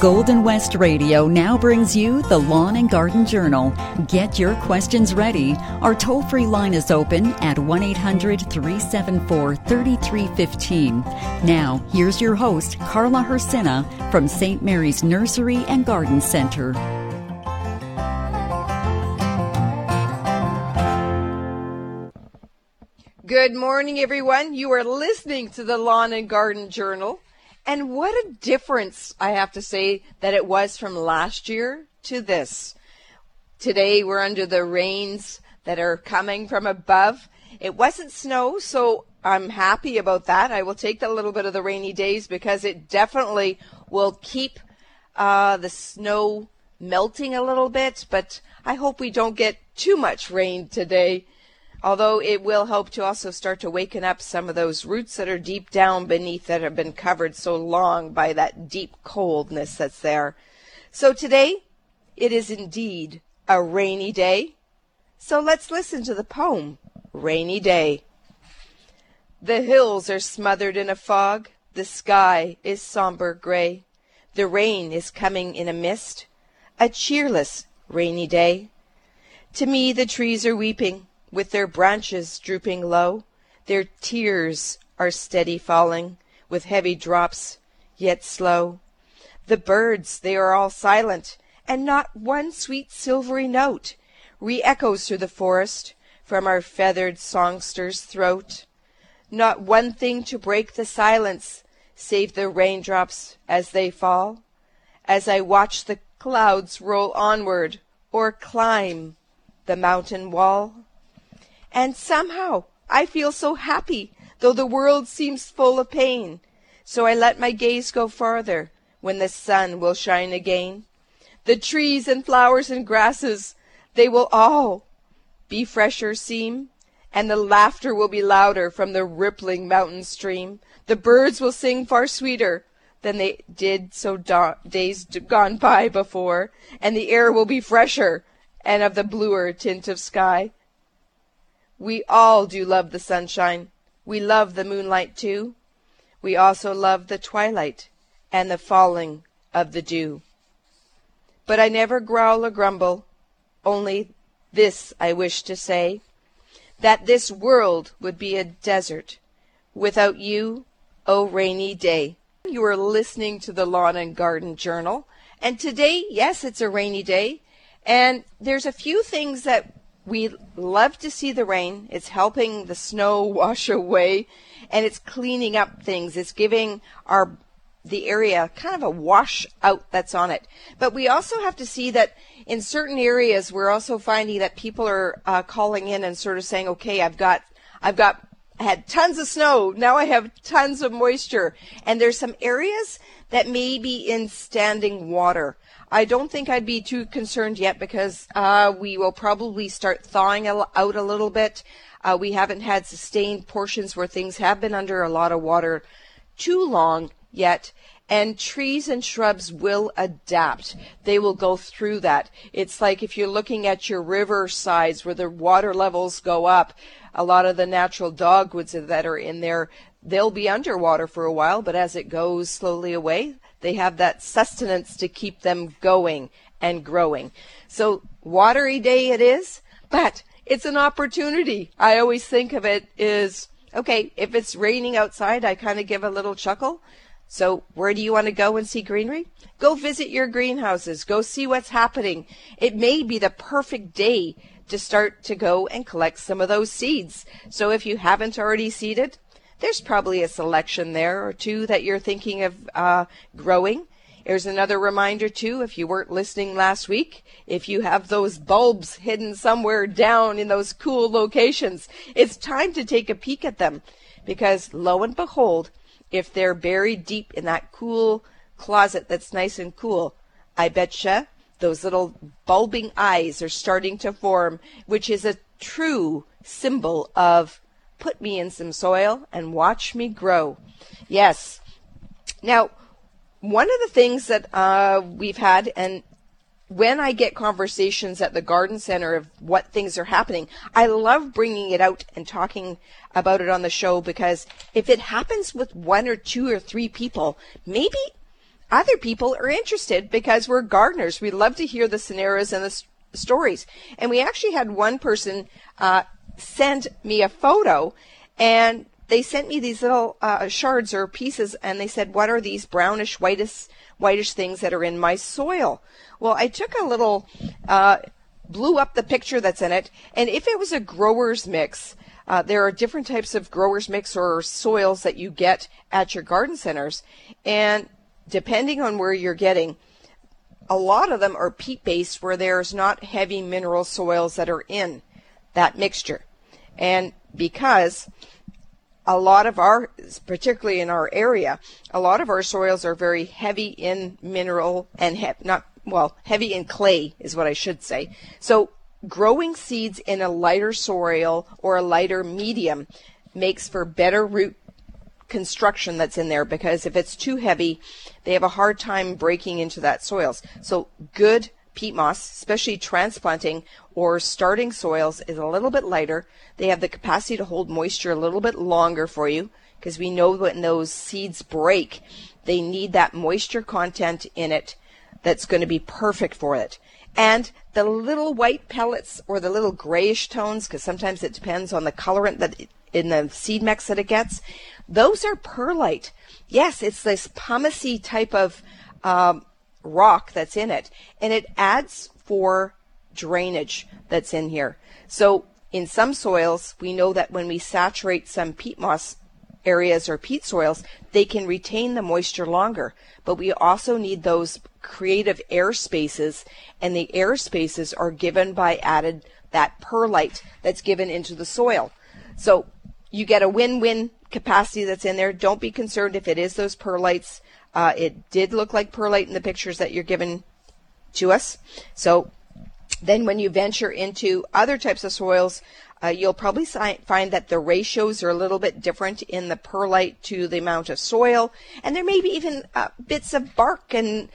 Golden West Radio now brings you the Lawn and Garden Journal. Get your questions ready. Our toll free line is open at 1 800 374 3315. Now, here's your host, Carla Hrycyna from St. Mary's Nursery and Garden Center. Good morning, everyone. You are listening to the Lawn and Garden Journal. And what a difference, I have to say, that it was from last year to this. Today we're under the rains that are coming from above. It wasn't snow, so I'm happy about that. I will take a little bit of the rainy days because it definitely will keep uh, the snow melting a little bit, but I hope we don't get too much rain today although it will help to also start to waken up some of those roots that are deep down beneath that have been covered so long by that deep coldness that's there. So today, it is indeed a rainy day. So let's listen to the poem, Rainy Day. The hills are smothered in a fog. The sky is somber gray. The rain is coming in a mist. A cheerless, rainy day. To me, the trees are weeping with their branches drooping low, their tears are steady falling, with heavy drops, yet slow. The birds, they are all silent, and not one sweet silvery note re-echoes through the forest from our feathered songster's throat. Not one thing to break the silence, save the raindrops as they fall, as I watch the clouds roll onward or climb the mountain wall. And somehow I feel so happy, though the world seems full of pain. So I let my gaze go farther when the sun will shine again. The trees and flowers and grasses, they will all be fresher seem, and the laughter will be louder from the rippling mountain stream. The birds will sing far sweeter than they did so da- days gone by before, and the air will be fresher and of the bluer tint of sky. We all do love the sunshine. We love the moonlight too. We also love the twilight and the falling of the dew. But I never growl or grumble, only this I wish to say that this world would be a desert without you, O oh rainy day. You are listening to the Lawn and Garden Journal, and today, yes, it's a rainy day, and there's a few things that we love to see the rain. It's helping the snow wash away and it's cleaning up things. It's giving our the area kind of a wash out that's on it. But we also have to see that in certain areas, we're also finding that people are uh, calling in and sort of saying, okay, I've got, I've got, I had tons of snow. Now I have tons of moisture. And there's some areas that may be in standing water. I don't think I'd be too concerned yet because uh, we will probably start thawing out a little bit. Uh, we haven't had sustained portions where things have been under a lot of water too long yet. And trees and shrubs will adapt. They will go through that. It's like if you're looking at your river sides where the water levels go up, a lot of the natural dogwoods that are in there, they'll be underwater for a while, but as it goes slowly away, they have that sustenance to keep them going and growing. So watery day it is, but it's an opportunity. I always think of it is okay, if it's raining outside, I kind of give a little chuckle. So where do you want to go and see greenery? Go visit your greenhouses. Go see what's happening. It may be the perfect day to start to go and collect some of those seeds. So if you haven't already seeded, there's probably a selection there or two that you're thinking of uh, growing. Here's another reminder too, if you weren't listening last week, if you have those bulbs hidden somewhere down in those cool locations, it's time to take a peek at them because lo and behold, if they're buried deep in that cool closet that's nice and cool, I betcha those little bulbing eyes are starting to form, which is a true symbol of Put me in some soil and watch me grow. Yes. Now, one of the things that uh, we've had, and when I get conversations at the garden center of what things are happening, I love bringing it out and talking about it on the show because if it happens with one or two or three people, maybe other people are interested because we're gardeners. We love to hear the scenarios and the stories. And we actually had one person uh, send me a photo, and they sent me these little uh, shards or pieces, and they said, "What are these brownish, whitish, whitish things that are in my soil?" Well, I took a little, uh, blew up the picture that's in it, and if it was a grower's mix. Uh, there are different types of growers mix or soils that you get at your garden centers, and depending on where you're getting, a lot of them are peat based where there's not heavy mineral soils that are in that mixture. And because a lot of our, particularly in our area, a lot of our soils are very heavy in mineral and he- not, well, heavy in clay is what I should say. So growing seeds in a lighter soil or a lighter medium makes for better root construction that's in there because if it's too heavy, they have a hard time breaking into that soils. So good peat moss, especially transplanting or starting soils, is a little bit lighter. They have the capacity to hold moisture a little bit longer for you because we know when those seeds break, they need that moisture content in it that's going to be perfect for it. And the little white pellets or the little grayish tones, because sometimes it depends on the colorant that in the seed mix that it gets, those are perlite. Yes, it's this pumicey type of um, rock that's in it, and it adds for drainage that's in here. So in some soils, we know that when we saturate some peat moss areas or peat soils, they can retain the moisture longer. But we also need those creative air spaces, and the air spaces are given by added that perlite that's given into the soil. So you get a win-win capacity that's in there. Don't be concerned if it is those perlites. Uh, it did look like perlite in the pictures that you're given to us. So then when you venture into other types of soils, uh, you'll probably si- find that the ratios are a little bit different in the perlite to the amount of soil, and there may be even uh, bits of bark and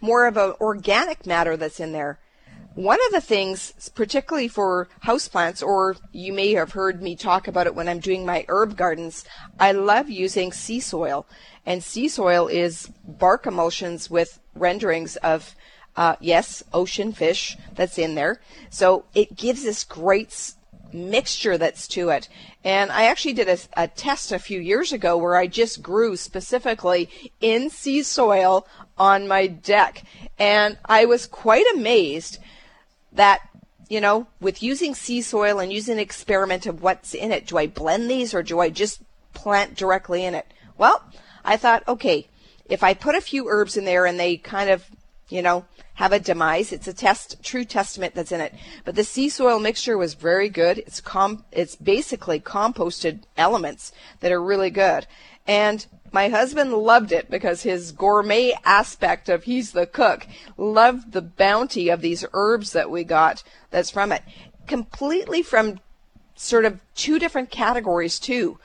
more of an organic matter that's in there. One of the things, particularly for houseplants, or you may have heard me talk about it when I'm doing my herb gardens, I love using sea soil. And sea soil is bark emulsions with renderings of, uh, yes, ocean fish that's in there. So it gives this great mixture that's to it. And I actually did a, a, test a few years ago where I just grew specifically in sea soil on my deck. And I was quite amazed that, you know, with using sea soil and using an experiment of what's in it, do I blend these or do I just plant directly in it? Well, I thought, okay, if I put a few herbs in there and they kind of, you know, have a demise. It's a test, true testament that's in it. But the sea soil mixture was very good. It's com, it's basically composted elements that are really good. And my husband loved it because his gourmet aspect of he's the cook loved the bounty of these herbs that we got that's from it. Completely from sort of two different categories too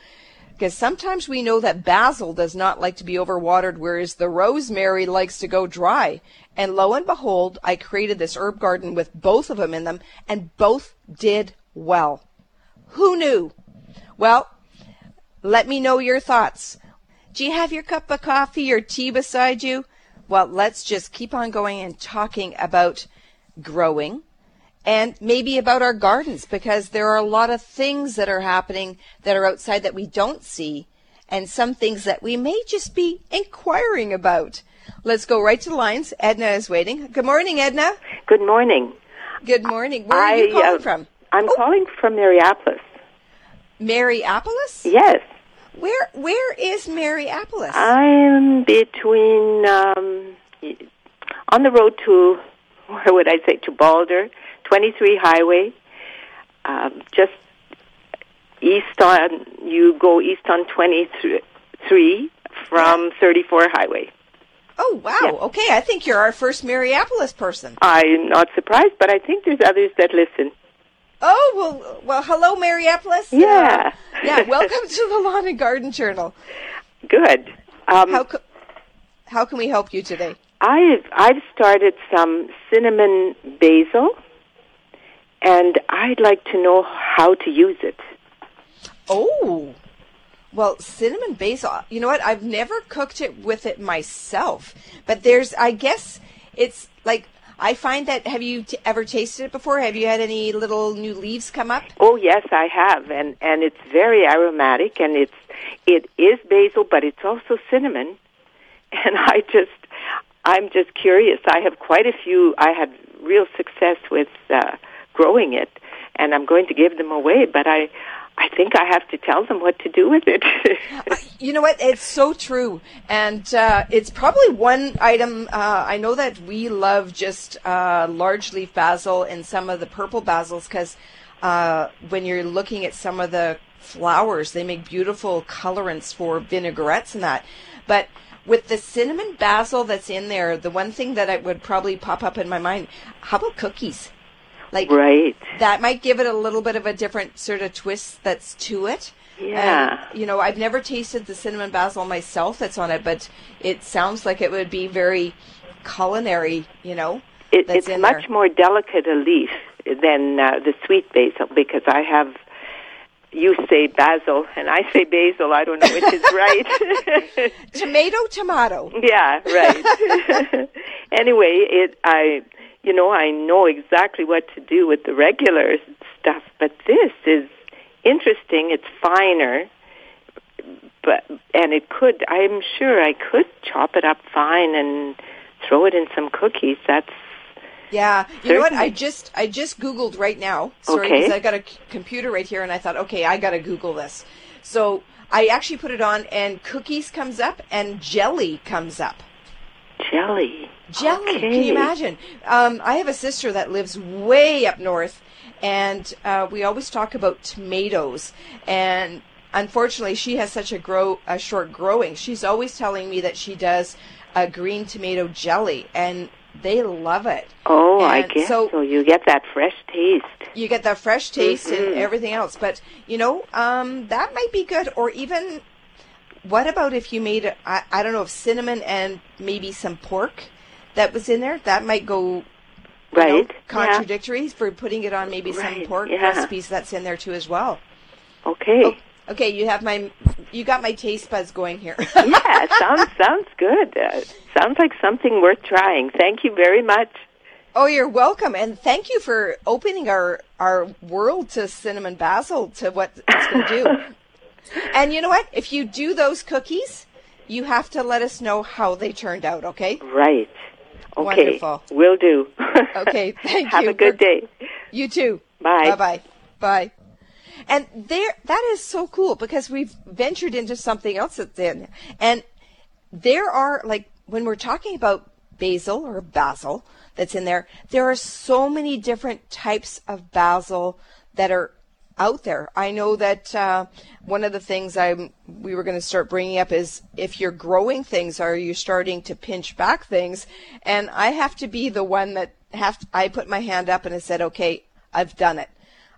because sometimes we know that basil does not like to be overwatered, whereas the rosemary likes to go dry. And lo and behold, I created this herb garden with both of them in them, and both did well. Who knew? Well, let me know your thoughts. Do you have your cup of coffee or tea beside you? Well, let's just keep on going and talking about growing and maybe about our gardens because there are a lot of things that are happening that are outside that we don't see and some things that we may just be inquiring about. Let's go right to the lines. Edna is waiting. Good morning, Edna. Good morning. Good morning. Where are you calling uh, from? I'm oh. calling from Mariapolis. Mariapolis? Yes. Where Where is Mariapolis? I'm between um, on the road to where would I say to Baldur, 23 Highway, um, just east on you go east on 23 from 34 Highway. Oh wow! Yeah. Okay, I think you're our first Mariapolis person. I'm not surprised, but I think there's others that listen. Oh well, well, hello, Mariapolis. Yeah, uh, yeah. Welcome to the Lawn and Garden Journal. Good. Um, how co- how can we help you today? I've I've started some cinnamon basil, and I'd like to know how to use it. Oh, Well, cinnamon basil. You know what? I've never cooked it with it myself, but there's. I guess it's like I find that. Have you t- ever tasted it before? Have you had any little new leaves come up? Oh yes, I have, and and it's very aromatic, and it's it is basil, but it's also cinnamon, and I just I'm just curious. I have quite a few. I had real success with uh, growing it, and I'm going to give them away, but I I think I have to tell them what to do with it. you know what? It's so true. And uh, it's probably one item. Uh, I know that we love just uh, large leaf basil and some of the purple basils because uh, when you're looking at some of the flowers, they make beautiful colorants for vinaigrettes and that. But with the cinnamon basil that's in there, the one thing that I would probably pop up in my mind, how about cookies? Like right. that might give it a little bit of a different sort of twist that's to it. Yeah. And, you know, I've never tasted the cinnamon basil myself that's on it, but it sounds like it would be very culinary, you know. It, it's much there. more delicate a leaf than uh, the sweet basil because I have. You say basil, and I say basil. I don't know which is right. Tomato, tomato. yeah, right. anyway, it I you know I know exactly what to do with the regular stuff, but this is interesting. It's finer, but and it could. I'm sure I could chop it up fine and throw it in some cookies. That's Yeah, you know what? I just I just googled right now. Sorry, Okay. because I got a c- computer right here, and I thought, okay, I got to Google this. So I actually put it on, and cookies comes up, and jelly comes up. Jelly. Jelly. Can you imagine? Um, I have a sister that lives way up north, and uh, we always talk about tomatoes. And unfortunately, she has such a grow a short growing. She's always telling me that she does a green tomato jelly, and they love it. Oh, I guess so- so. You get that fresh taste. You get that fresh taste and Mhm. everything else. But you know, um, that might be good. Or even, what about if you made a, I, I don't know, if cinnamon and maybe some pork that was in there? That might go you know, Right. contradictory for putting it on maybe some pork yeah. recipes that's in there too as well. Yeah. Okay. Oh, okay, you have my you got my taste buds going here. yeah, sounds sounds good. Uh, sounds like something worth trying. Thank you very much. oh, you're welcome, and thank you for opening our our world to cinnamon basil to what it's going to do. and you know what? If you do those cookies, you have to let us know how they turned out. Okay? Right. Okay. Wonderful. Will do. Okay, thank Have you Have a good day. You too. Bye. Bye bye. Bye. And there, that is so cool because we've ventured into something else that's in. And there are, like, when we're talking about basil or basil that's in there, there are so many different types of basil that are out there. I know that uh, one of the things I'm we were going to start bringing up is if you're growing things, are you starting to pinch back things? And I have to be the one that have I put my hand up and I said, okay, I've done it.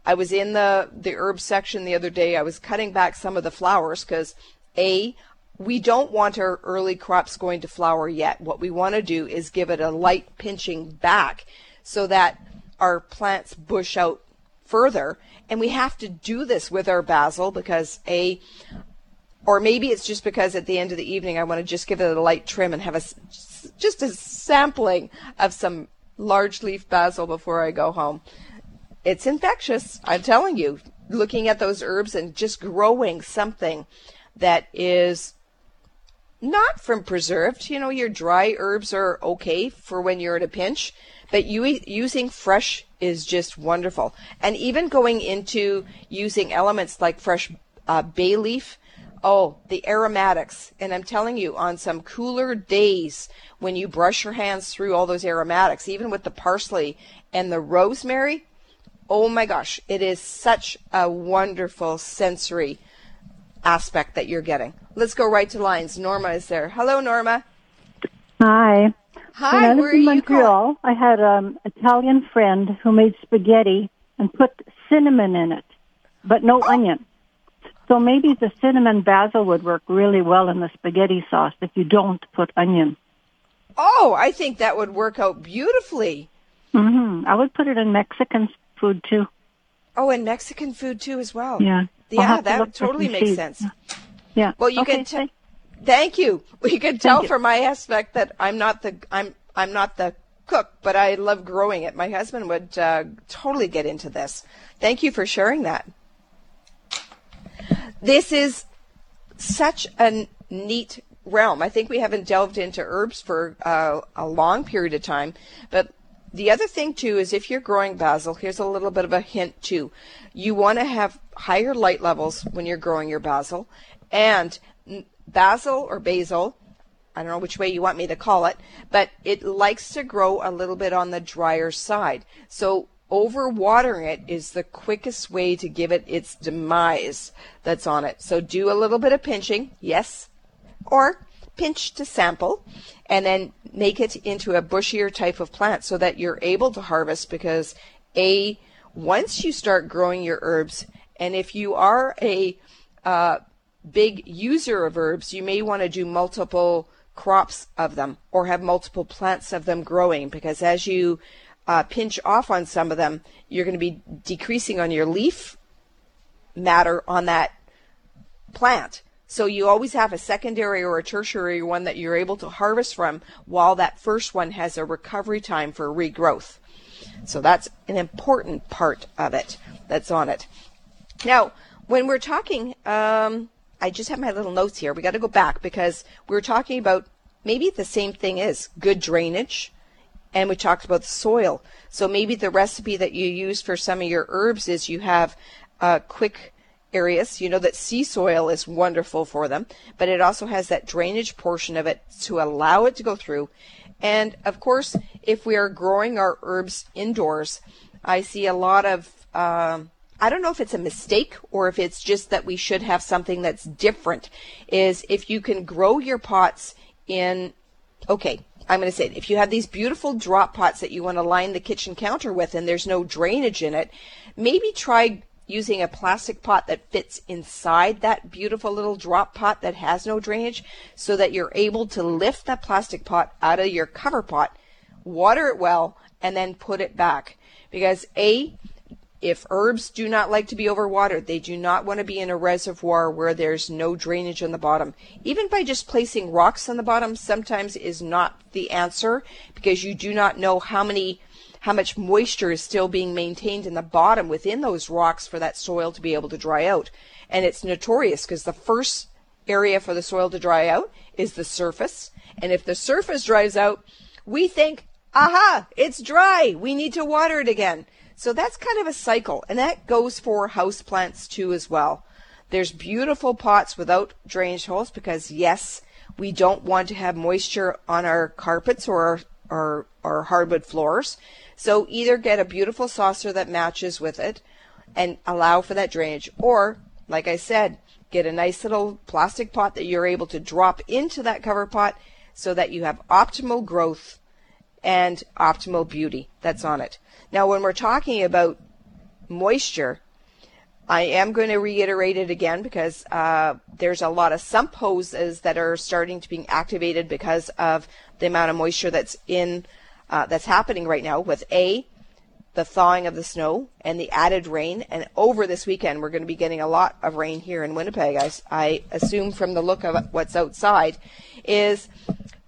I was in the the herb section the other day. I was cutting back some of the flowers because a we don't want our early crops going to flower yet. What we want to do is give it a light pinching back so that our plants bush out further. And we have to do this with our basil because a or maybe it's just because at the end of the evening I want to just give it a light trim and have a just a sampling of some large leaf basil before I go home. It's infectious, I'm telling you. Looking at those herbs and just growing something that is not from preserved. You know, your dry herbs are okay for when you're in a pinch, but you using fresh is just wonderful. And even going into using elements like fresh uh, bay leaf. Oh, the aromatics. And I'm telling you, on some cooler days, when you brush your hands through all those aromatics, even with the parsley and the rosemary, oh my gosh, it is such a wonderful sensory aspect that you're getting. Let's go right to lines. Norma is there. Hello, Norma. Hi. Hi, when I lived in? Montreal, I had an Italian friend who made spaghetti and put cinnamon in it, but no Oh. onion. So maybe the cinnamon basil would work really well in the spaghetti sauce if you don't put onion. Oh, I think that would work out beautifully. Mm-hmm. I would put it in Mexican food too. Oh, and Mexican food too as well. Yeah. Yeah, to that totally makes sense. Yeah. Well, you okay, can. T- thank- you. We can tell you. from my aspect that I'm not the I'm I'm not the cook, but I love growing it. My husband would uh, totally get into this. Thank you for sharing that. This is such a neat realm. I think we haven't delved into herbs for uh, a long period of time, but the other thing too is if you're growing basil, here's a little bit of a hint too. You want to have higher light levels when you're growing your basil, and basil or basil, I don't know which way you want me to call it, but it likes to grow a little bit on the drier side. So overwatering it is the quickest way to give it its demise that's on it. So do a little bit of pinching, yes, or pinch to sample and then make it into a bushier type of plant so that you're able to harvest because a once you start growing your herbs and if you are a uh, big user of herbs you may want to do multiple crops of them or have multiple plants of them growing because as you uh, pinch off on some of them you're going to be decreasing on your leaf matter on that plant. So you always have a secondary or a tertiary one that you're able to harvest from while that first one has a recovery time for regrowth. So that's an important part of it that's on it. Now, when we're talking, um, I just have my little notes here. We got to go back because we were talking about maybe the same thing is good drainage, and we talked about the soil. So maybe the recipe that you use for some of your herbs is you have uh, quick areas. You know that sea soil is wonderful for them, but it also has that drainage portion of it to allow it to go through. And of course, if we are growing our herbs indoors, I see a lot of. Um, I don't know if it's a mistake or if it's just that we should have something that's different. Is if you can grow your pots in, okay, I'm going to say it. If you have these beautiful drop pots that you want to line the kitchen counter with and there's no drainage in it, maybe try using a plastic pot that fits inside that beautiful little drop pot that has no drainage so that you're able to lift that plastic pot out of your cover pot, water it well, and then put it back. Because A, if herbs do not like to be overwatered, they do not want to be in a reservoir where there's no drainage on the bottom. Even by just placing rocks on the bottom sometimes is not the answer because you do not know how many how much moisture is still being maintained in the bottom within those rocks for that soil to be able to dry out. And it's notorious because the first area for the soil to dry out is the surface. And if the surface dries out, we think, aha, it's dry. We need to water it again. So that's kind of a cycle, and that goes for house plants too as well. There's beautiful pots without drainage holes because yes, we don't want to have moisture on our carpets or our, our, our hardwood floors. So either get a beautiful saucer that matches with it and allow for that drainage, or like I said, get a nice little plastic pot that you're able to drop into that cover pot so that you have optimal growth and optimal beauty that's on it. Now, when we're talking about moisture, I am going to reiterate it again because uh, there's a lot of sump hoses that are starting to be activated because of the amount of moisture that's in uh, that's happening right now with a the thawing of the snow and the added rain. And over this weekend, we're going to be getting a lot of rain here in Winnipeg. I, I assume from the look of what's outside, is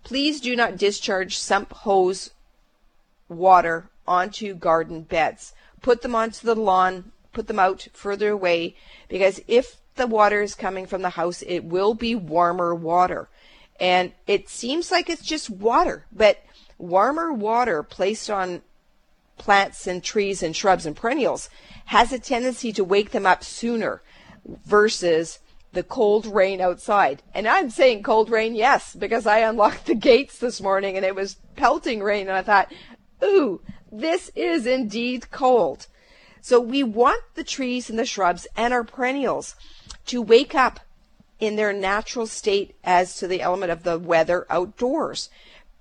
please do not discharge sump hose water onto garden beds. Put them onto the lawn, put them out further away, because if the water is coming from the house, it will be warmer water. And it seems like it's just water, but warmer water placed on plants and trees and shrubs and perennials has a tendency to wake them up sooner versus the cold rain outside. And I'm saying cold rain, yes, because I unlocked the gates this morning and it was pelting rain and I thought, ooh, this is indeed cold. So we want the trees and the shrubs and our perennials to wake up in their natural state as to the element of the weather outdoors.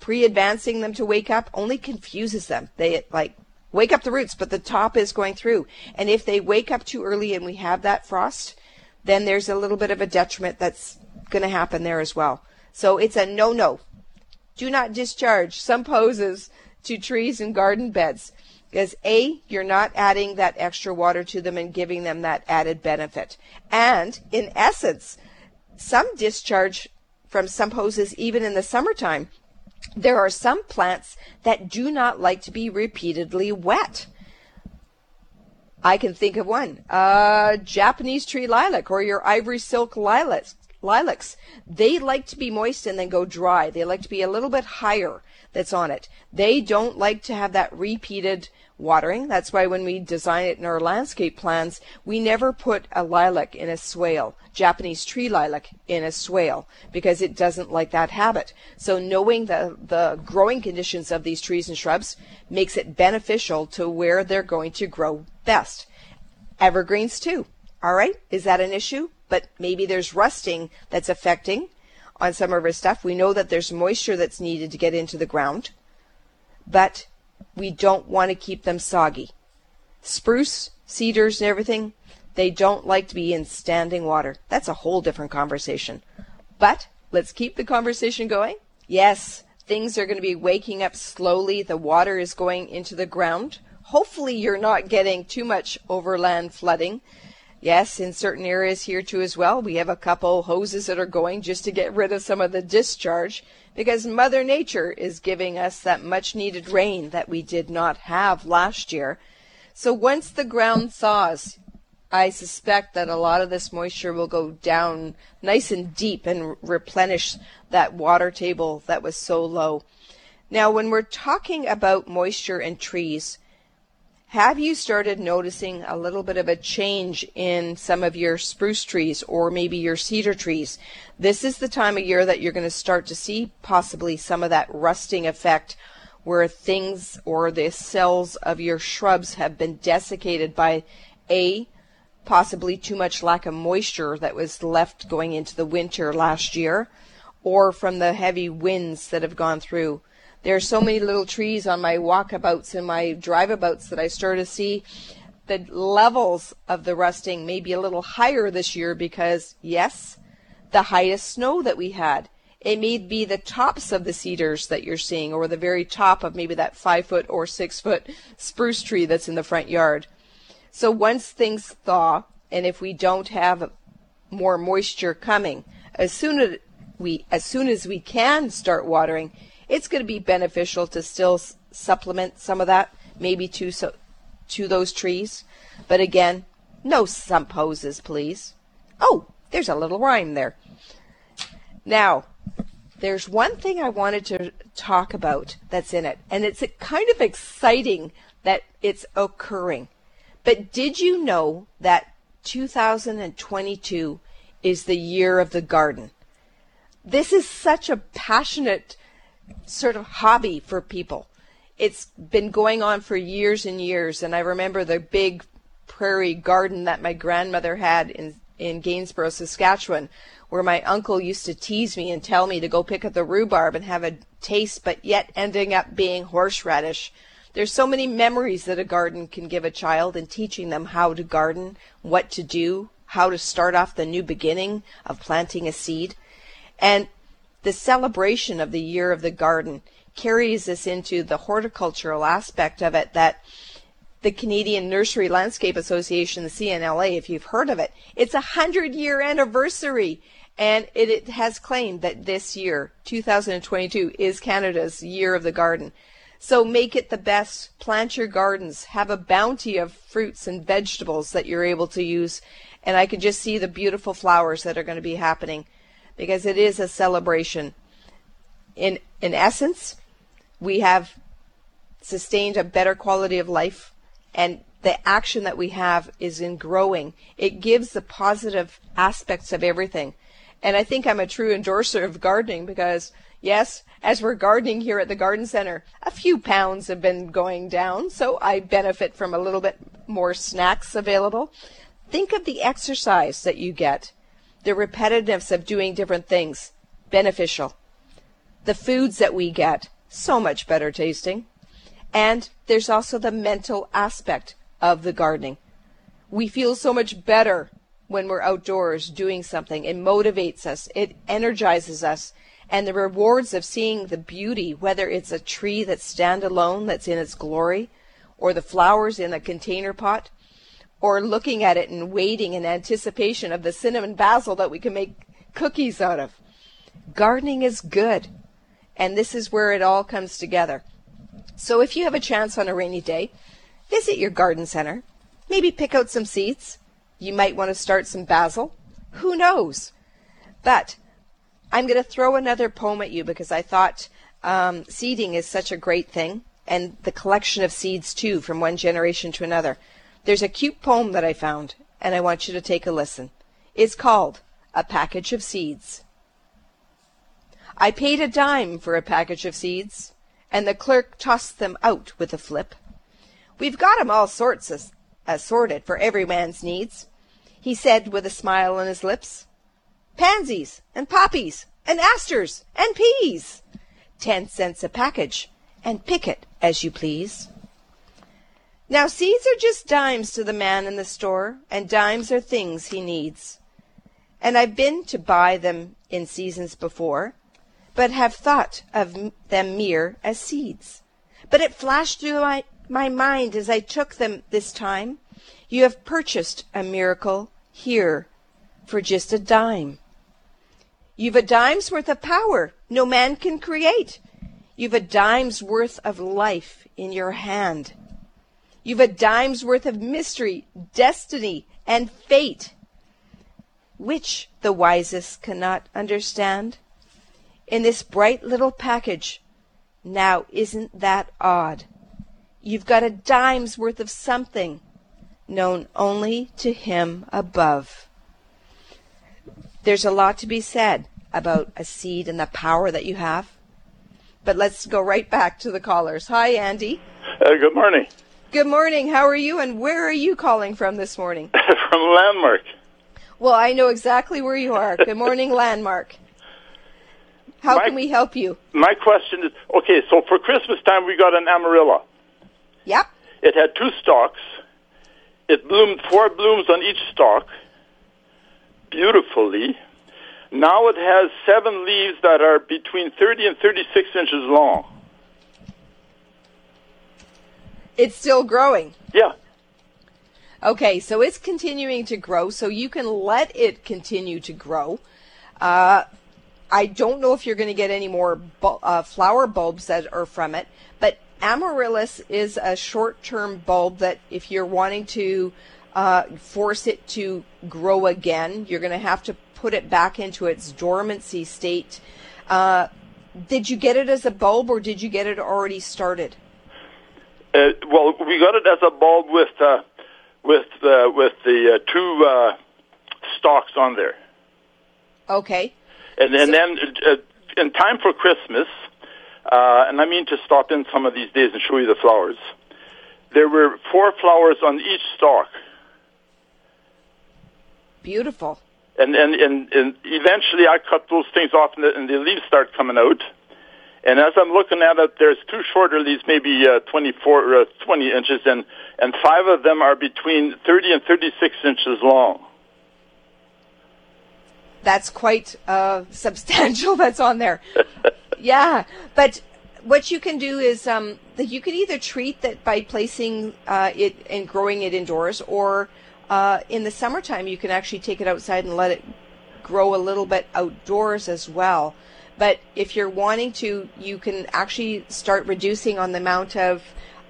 Pre-advancing them to wake up only confuses them. They like wake up the roots, but the top is going through. And if they wake up too early and we have that frost, then there's a little bit of a detriment that's going to happen there as well. So it's a no-no. Do not discharge Sump hoses to trees and garden beds because A, you're not adding that extra water to them and giving them that added benefit. And in essence, sump discharge from sump hoses even in the summertime. There are some plants that do not like to be repeatedly wet. I can think of one, uh, Japanese tree lilac or your ivory silk lilacs. Lilacs, they like to be moist and then go dry. They like to be a little bit higher that's on it. They don't like to have that repeated watering. That's why when we design it in our landscape plans, we never put a lilac in a swale, Japanese tree lilac in a swale, because it doesn't like that habit. So knowing the, the growing conditions of these trees and shrubs makes it beneficial to where they're going to grow best. Evergreens too. All right. Is that an issue? But maybe there's rusting that's affecting on some of our stuff. We know that there's moisture that's needed to get into the ground, but we don't want to keep them soggy. Spruce, cedars, and everything, they don't like to be in standing water. That's a whole different conversation. But let's keep the conversation going. Yes, things are going to be waking up slowly. The water is going into the ground. Hopefully, you're not getting too much overland flooding. Yes, in certain areas here too as well, we have a couple hoses that are going just to get rid of some of the discharge because Mother Nature is giving us that much needed rain that we did not have last year. So once the ground thaws, I suspect that a lot of this moisture will go down nice and deep and replenish that water table that was so low. Now, when we're talking about moisture and trees, have you started noticing a little bit of a change in some of your spruce trees or maybe your cedar trees? This is the time of year that you're going to start to see possibly some of that rusting effect where things or the cells of your shrubs have been desiccated by a possibly too much lack of moisture that was left going into the winter last year or from the heavy winds that have gone through there are so many little trees on my walkabouts and my driveabouts that I start to see the levels of the rusting may be a little higher this year because, yes, the highest snow that we had. It may be the tops of the cedars that you're seeing, or the very top of maybe that five foot or six foot spruce tree that's in the front yard. So once things thaw, and if we don't have more moisture coming, as soon as we as soon as we can start watering, it's going to be beneficial to still supplement some of that, maybe to so, to those trees. But again, no sump hoses, please. Oh, there's a little rhyme there. Now, there's one thing I wanted to talk about that's in it, and it's kind of exciting that it's occurring. But did you know that 2022 is the year of the garden? This is such a passionate sort of hobby for people. It's been going on for years and years, and I remember the big prairie garden that my grandmother had in in Gainsborough, Saskatchewan, where my uncle used to tease me and tell me to go pick up the rhubarb and have a taste, but yet ending up being horseradish. There's so many memories that a garden can give a child and teaching them how to garden, what to do, how to start off the new beginning of planting a seed. And the celebration of the year of the garden carries us into the horticultural aspect of it that the Canadian Nursery Landscape Association, the CNLA, if you've heard of it, it's a hundred year anniversary. And it, it, has claimed that this year, 2022, is Canada's year of the garden. So make it the best. Plant your gardens. Have a bounty of fruits and vegetables that you're able to use. And I can just see the beautiful flowers that are going to be happening because it is a celebration. In in essence, we have sustained a better quality of life and the action that we have is in growing. It gives the positive aspects of everything. And I think I'm a true endorser of gardening because yes, as we're gardening here at the garden center, a few pounds have been going down, so I benefit from a little bit more snacks available. Think of the exercise that you get the repetitiveness of doing different things beneficial. The foods that we get, so much better tasting. And there's also the mental aspect of the gardening. We feel so much better when we're outdoors doing something. It motivates us, it energizes us. And the rewards of seeing the beauty, whether it's a tree that's stand alone, that's in its glory, or the flowers in a container pot, or looking at it and waiting in anticipation of the cinnamon basil that we can make cookies out of. Gardening is good. And this is where it all comes together. So if you have a chance on a rainy day, visit your garden center. Maybe pick out some seeds. You might want to start some basil. Who knows? But I'm going to throw another poem at you because I thought um, seeding is such a great thing, and the collection of seeds too, from one generation to another. There's a cute poem that I found, and I want you to take a listen. It's called A Package of Seeds. I paid a dime for a package of seeds, and the clerk tossed them out with a flip. We've got 'em all sorts assorted for every man's needs, he said with a smile on his lips. Pansies and poppies and asters and peas. Ten cents a package, and pick it as you please. Now seeds are just dimes to the man in the store, and dimes are things he needs. And I've been to buy them in seasons before, but have thought of them mere as seeds. But it flashed through my, my mind as I took them this time. You have purchased a miracle here for just a dime. You've a dime's worth of power no man can create. You've a dime's worth of life in your hand. You've a dime's worth of mystery, destiny, and fate. Which the wisest cannot understand? In this bright little package, now isn't that odd? You've got a dime's worth of something known only to him above. There's a lot to be said about a seed and the power that you have. But let's go right back to the callers. Hi, Andy. Uh, good morning. Good morning. How are you? And where are you calling from this morning? From Landmark. Well, I know exactly where you are. Good morning, Landmark. How My- can we help you? My question is okay, so for Christmas time, we got an amarilla. Yep. It had two stalks. It bloomed four blooms on each stalk beautifully. Now it has seven leaves that are between 30 and 36 inches long. It's still growing. Yeah. Okay, so it's continuing to grow, so you can let it continue to grow. Uh, I don't know if you're going to get any more bu- uh, flower bulbs that are from it, but amaryllis is a short-term bulb that if you're wanting to uh, force it to grow again, you're going to have to put it back into its dormancy state. Uh, did you get it as a bulb, or did you get it already started? Uh, well, we got it as a bulb with uh, with uh, with the uh, two uh, stalks on there, Okay. and and then uh, in time for Christmas, uh, and I mean to stop in some of these days and show you the flowers. There were four flowers on each stalk, Beautiful. and and and, and eventually I cut those things off, and the, and the leaves start coming out. And as I'm looking at it, there's two shorter leaves, maybe uh, 24, uh, 20 inches, and and five of them are between 30 and 36 inches long. that's quite uh, substantial that's on there. yeah, but what you can do is um, that you can either treat that by placing uh, it and growing it indoors, or uh, in the summertime you can actually take it outside and let it grow a little bit outdoors as well. But if you're wanting to, you can actually start reducing on the amount of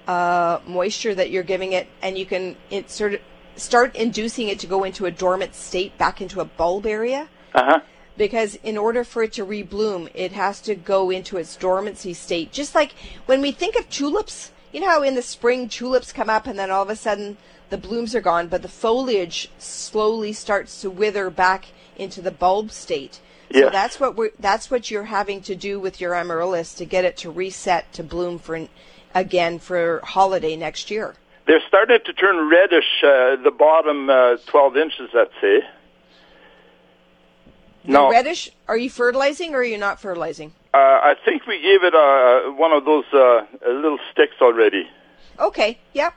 uh, moisture that you're giving it, and you can insert, start inducing it to go into a dormant state, back into a bulb area Uh huh. because in order for it to rebloom, it has to go into its dormancy state. Just like when we think of tulips, you know how in the spring tulips come up and then all of a sudden the blooms are gone, but the foliage slowly starts to wither back into the bulb state. So that's what we're that's what you're having to do with your amaryllis to get it to reset to bloom for again for holiday next year. They're starting to turn reddish. Uh, the bottom uh, 12 inches, let's say. The No. reddish. Are you fertilizing or are you not fertilizing? Uh, I think we gave it uh, one of those uh, little sticks already. Okay. Yep.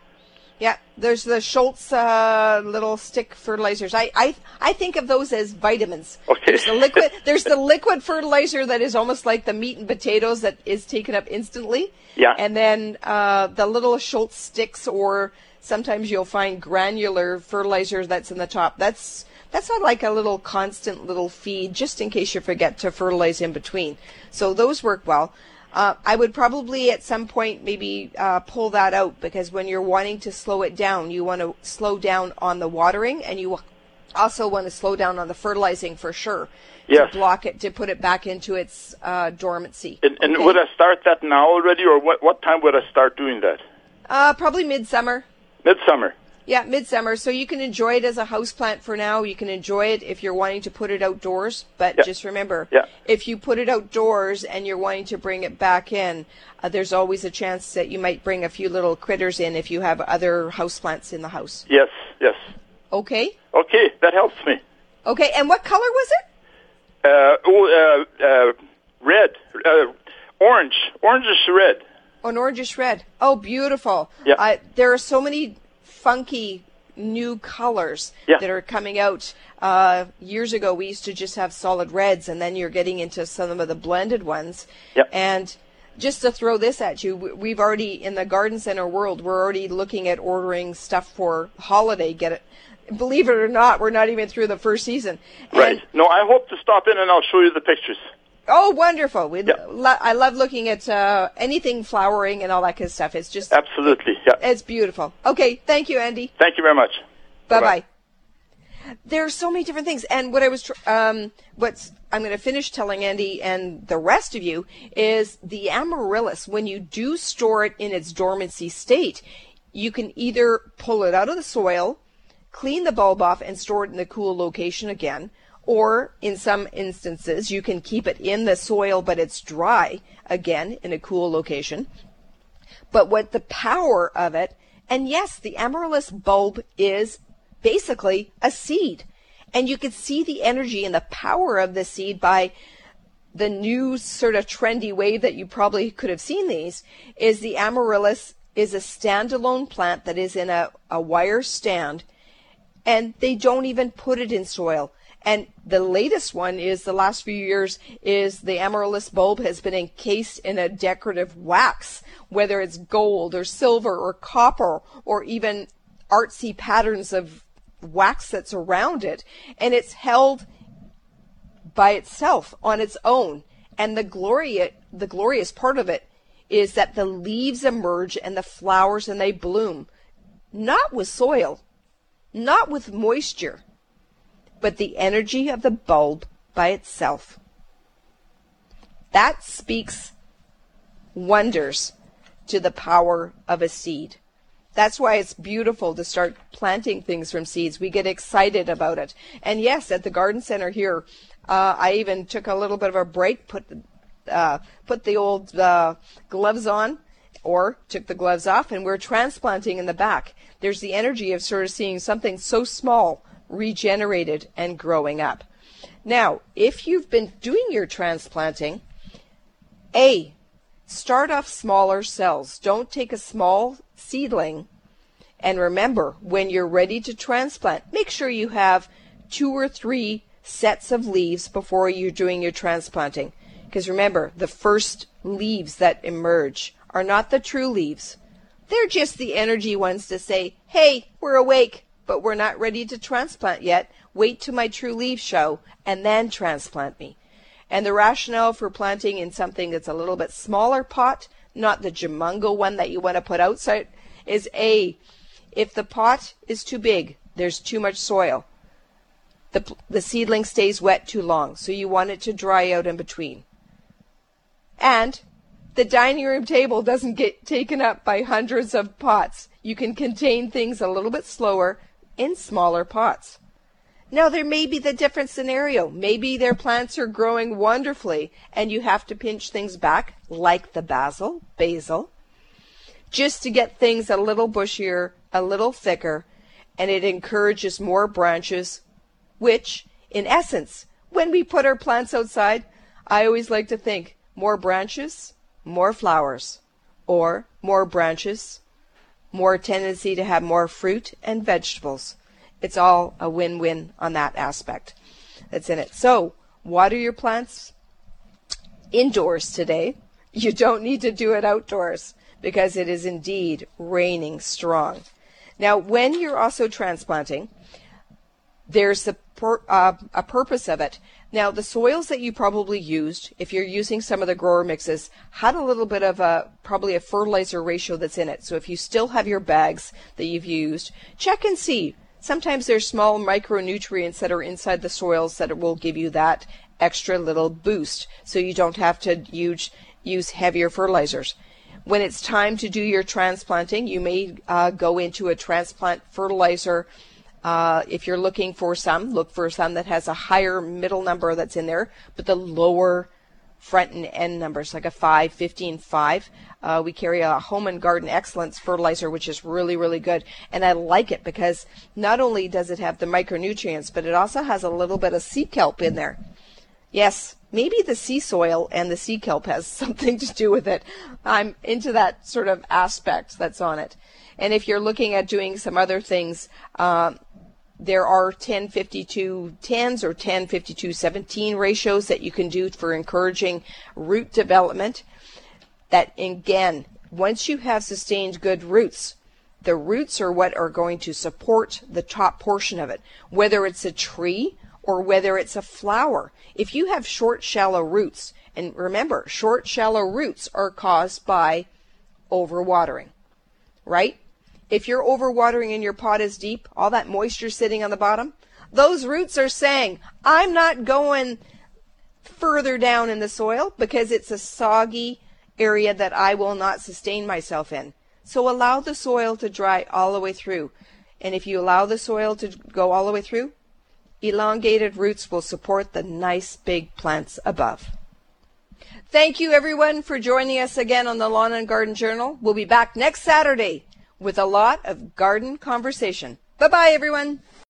Yeah. There's the Schultz uh, little stick fertilizers. I, I I think of those as vitamins. Okay. There's the liquid. there's the liquid fertilizer that is almost like the meat and potatoes that is taken up instantly. Yeah. And then uh, the little Schultz sticks, or sometimes you'll find granular fertilizer that's in the top. That's That's not like a little constant little feed just in case you forget to fertilize in between. So those work well. Uh, I would probably at some point maybe uh, pull that out because when you're wanting to slow it down, you want to slow down on the watering and you also want to slow down on the fertilizing for sure. Yes. To block it, to put it back into its uh, dormancy. And, and Okay? would I start that now already, or what, what time would I start doing that? Uh, probably midsummer. Midsummer. Yeah, midsummer. So you can enjoy it as a house plant for now. You can enjoy it if you're wanting to put it outdoors. But Yeah. just remember, Yeah. if you put it outdoors and you're wanting to bring it back in, uh, there's always a chance that you might bring a few little critters in if you have other house plants in the house. Yes, yes. Okay. Okay, that helps me. Okay. And what color was it? Uh, oh, uh, uh, red, uh, orange, orangish red. An orangish red. Oh, beautiful. Yeah. Uh, there are so many funky new colors Yeah. that are coming out. Uh, years ago, we used to just have solid reds, and then you're getting into some of the blended ones. Yeah. And just to throw this at you, we- we've already, in the garden center world, we're already looking at ordering stuff for holiday. Get it? Believe it or not, we're not even through the first season. And- Right. No, I hope to stop in and I'll show you the pictures. Oh, wonderful! We, Yeah. lo- I love looking at uh, anything flowering and all that kind of stuff. It's just Absolutely. Yeah. It's beautiful. Okay, thank you, Andy. Thank you very much. Bye Bye-bye. There are so many different things, and what I was, tr- um, what's I'm going to finish telling Andy and the rest of you is the amaryllis. When you do store it in its dormancy state, you can either pull it out of the soil, clean the bulb off, and store it in a cool location again. Or in some instances, you can keep it in the soil, but it's dry again in a cool location but what the power of it, and yes, the amaryllis bulb is basically a seed. And you can see the energy and the power of the seed by the new sort of trendy way that you probably could have seen these is the amaryllis is a standalone plant that is in a, a wire stand and they don't even put it in soil. And the latest one is the last few years is the amaryllis bulb has been encased in a decorative wax, whether it's gold or silver or copper or even artsy patterns of wax that's around it. And it's held by itself on its own. And the glory, the glorious part of it is that the leaves emerge and the flowers and they bloom, not with soil, not with moisture, but the energy of the bulb by itself. That speaks wonders to the power of a seed. That's why it's beautiful to start planting things from seeds. We get excited about it. And yes, at the garden center here, uh, I even took a little bit of a break, put the, uh, put the old uh, gloves on, or took the gloves off, and we're transplanting in the back. There's the energy of sort of seeing something so small regenerated and growing up. Now, if you've been doing your transplanting, A, start off smaller cells. Don't take a small seedling. And remember, when you're ready to transplant, make sure you have two or three sets of leaves before you're doing your transplanting. Because remember, the first leaves that emerge are not the true leaves. They're just the energy ones to say, hey, we're awake, but we're not ready to transplant yet. Wait till my true leaves show and then transplant me. And the rationale for planting in something that's a little bit smaller pot, not the jamungo one that you want to put outside, is A, if the pot is too big, there's too much soil. The, the seedling stays wet too long, so you want it to dry out in between. And the dining room table doesn't get taken up by hundreds of pots. You can contain things a little bit slower in smaller pots. Now, there may be the different scenario. Maybe their plants are growing wonderfully and you have to pinch things back, like the basil, basil, just to get things a little bushier, a little thicker, and it encourages more branches, which, in essence, when we put our plants outside, I always like to think more branches, more flowers, or more branches, more tendency to have more fruit and vegetables. It's all a win win on that aspect that's in it. So, water your plants indoors today. You don't need to do it outdoors because it is indeed raining strong. Now, when you're also transplanting, there's a, uh, a purpose of it. Now, the soils that you probably used, if you're using some of the grower mixes, had a little bit of a probably a fertilizer ratio that's in it. So if you still have your bags that you've used, check and see. Sometimes there's small micronutrients that are inside the soils that will give you that extra little boost so you don't have to use, use heavier fertilizers. When it's time to do your transplanting, you may uh, go into a transplant fertilizer uh, if you're looking for some, look for some that has a higher middle number that's in there, but the lower front and end numbers, like a 5, 15, 5. Uh, we carry a Home and Garden Excellence fertilizer, which is really, really good. And I like it because not only does it have the micronutrients, but it also has a little bit of sea kelp in there. Yes, maybe the sea soil and the sea kelp has something to do with it. I'm into that sort of aspect that's on it. And if you're looking at doing some other things, uh, there are 1052 10s or 1052 17 ratios that you can do for encouraging root development. That again, once you have sustained good roots, the roots are what are going to support the top portion of it, whether it's a tree or whether it's a flower. If you have short, shallow roots, and remember, short, shallow roots are caused by overwatering, right? If your overwatering and your pot is deep, all that moisture sitting on the bottom, those roots are saying, I'm not going further down in the soil because it's a soggy area that I will not sustain myself in. So allow the soil to dry all the way through. And if you allow the soil to go all the way through, elongated roots will support the nice big plants above. Thank you everyone for joining us again on the Lawn and Garden Journal. We'll be back next Saturday with a lot of garden conversation. Bye bye, everyone.